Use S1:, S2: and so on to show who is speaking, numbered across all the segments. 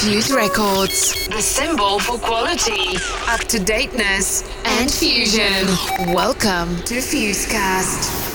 S1: Fuse Records, the symbol for quality, up to dateness, and fusion. Welcome to Fusecast.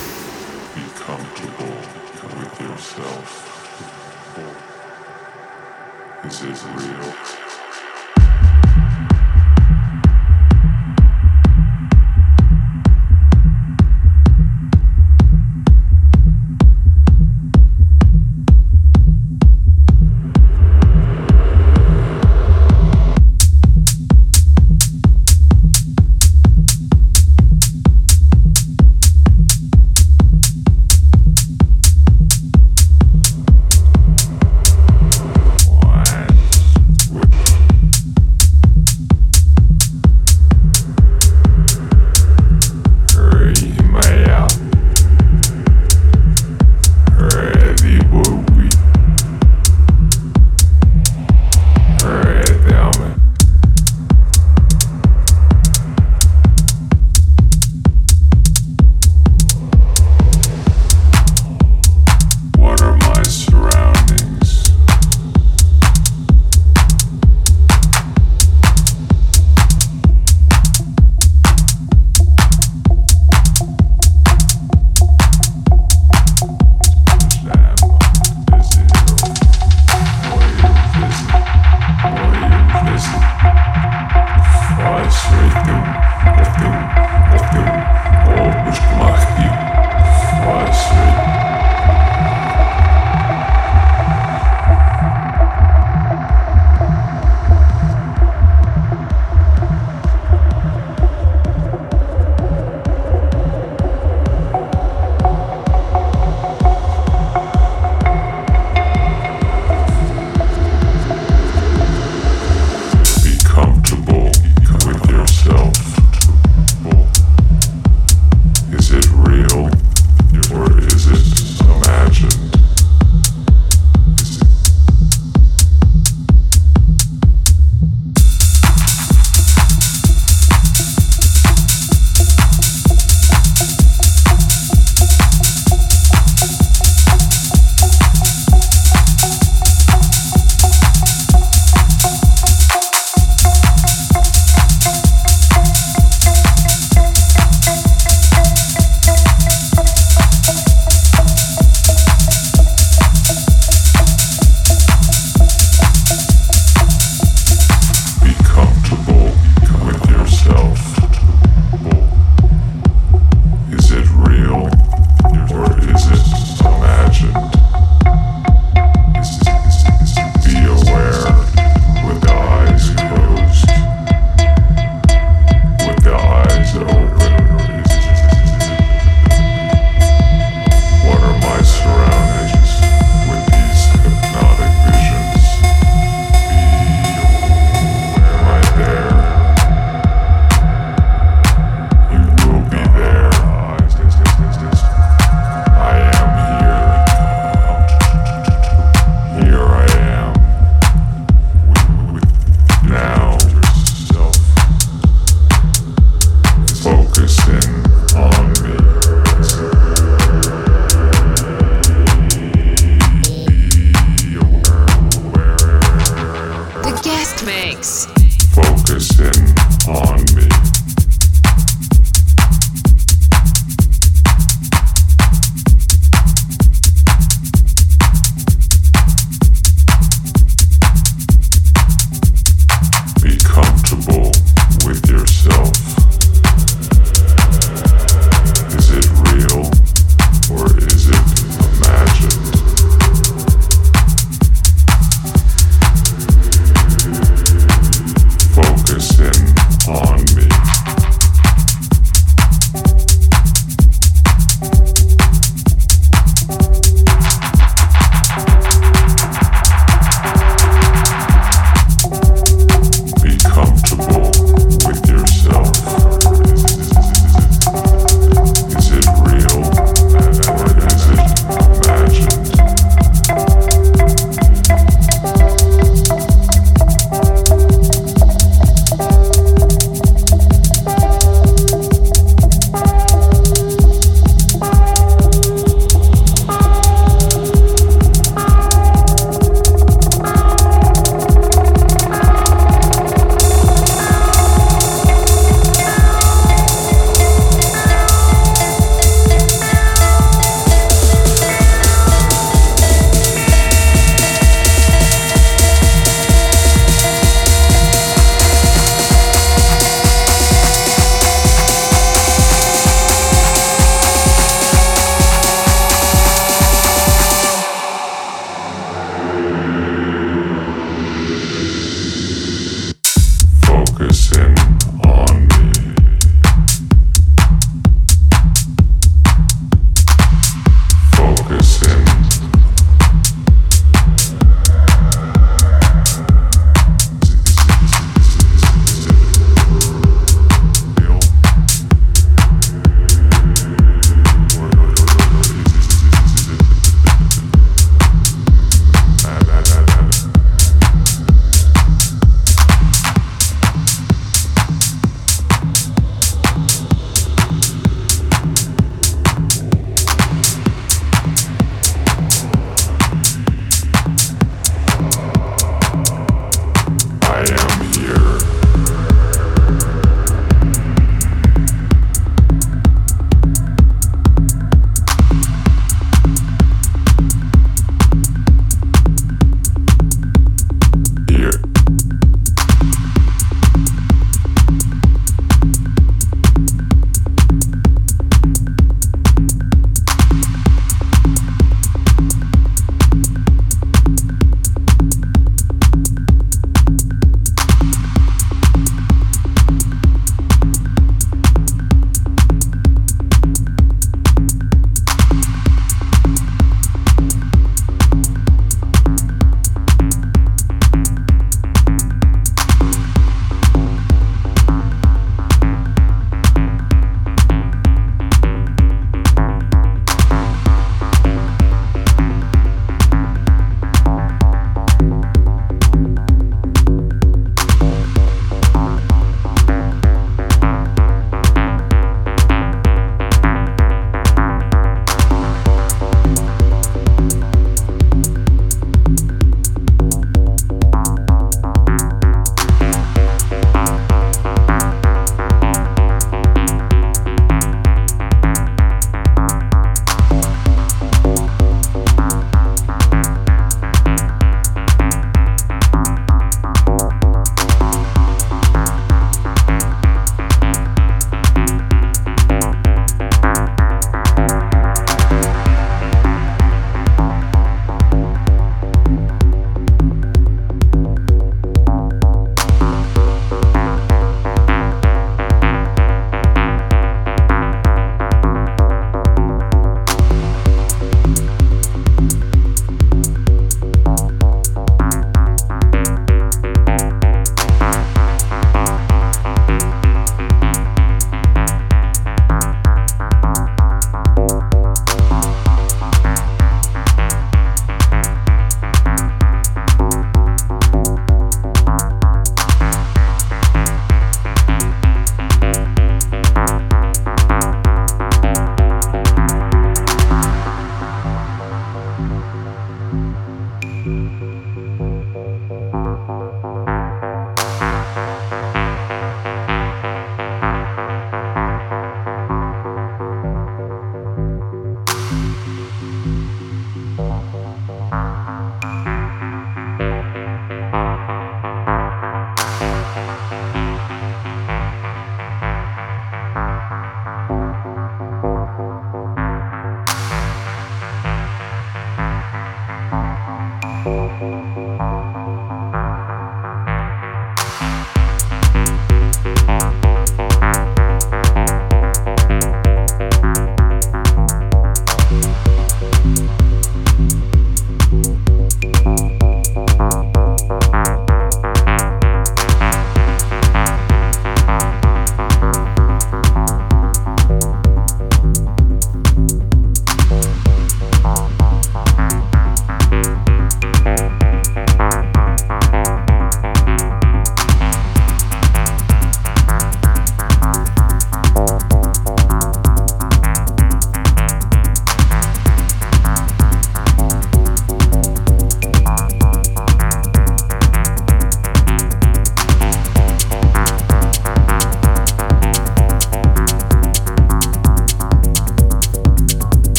S2: On me.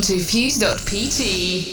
S3: To fuse.pt.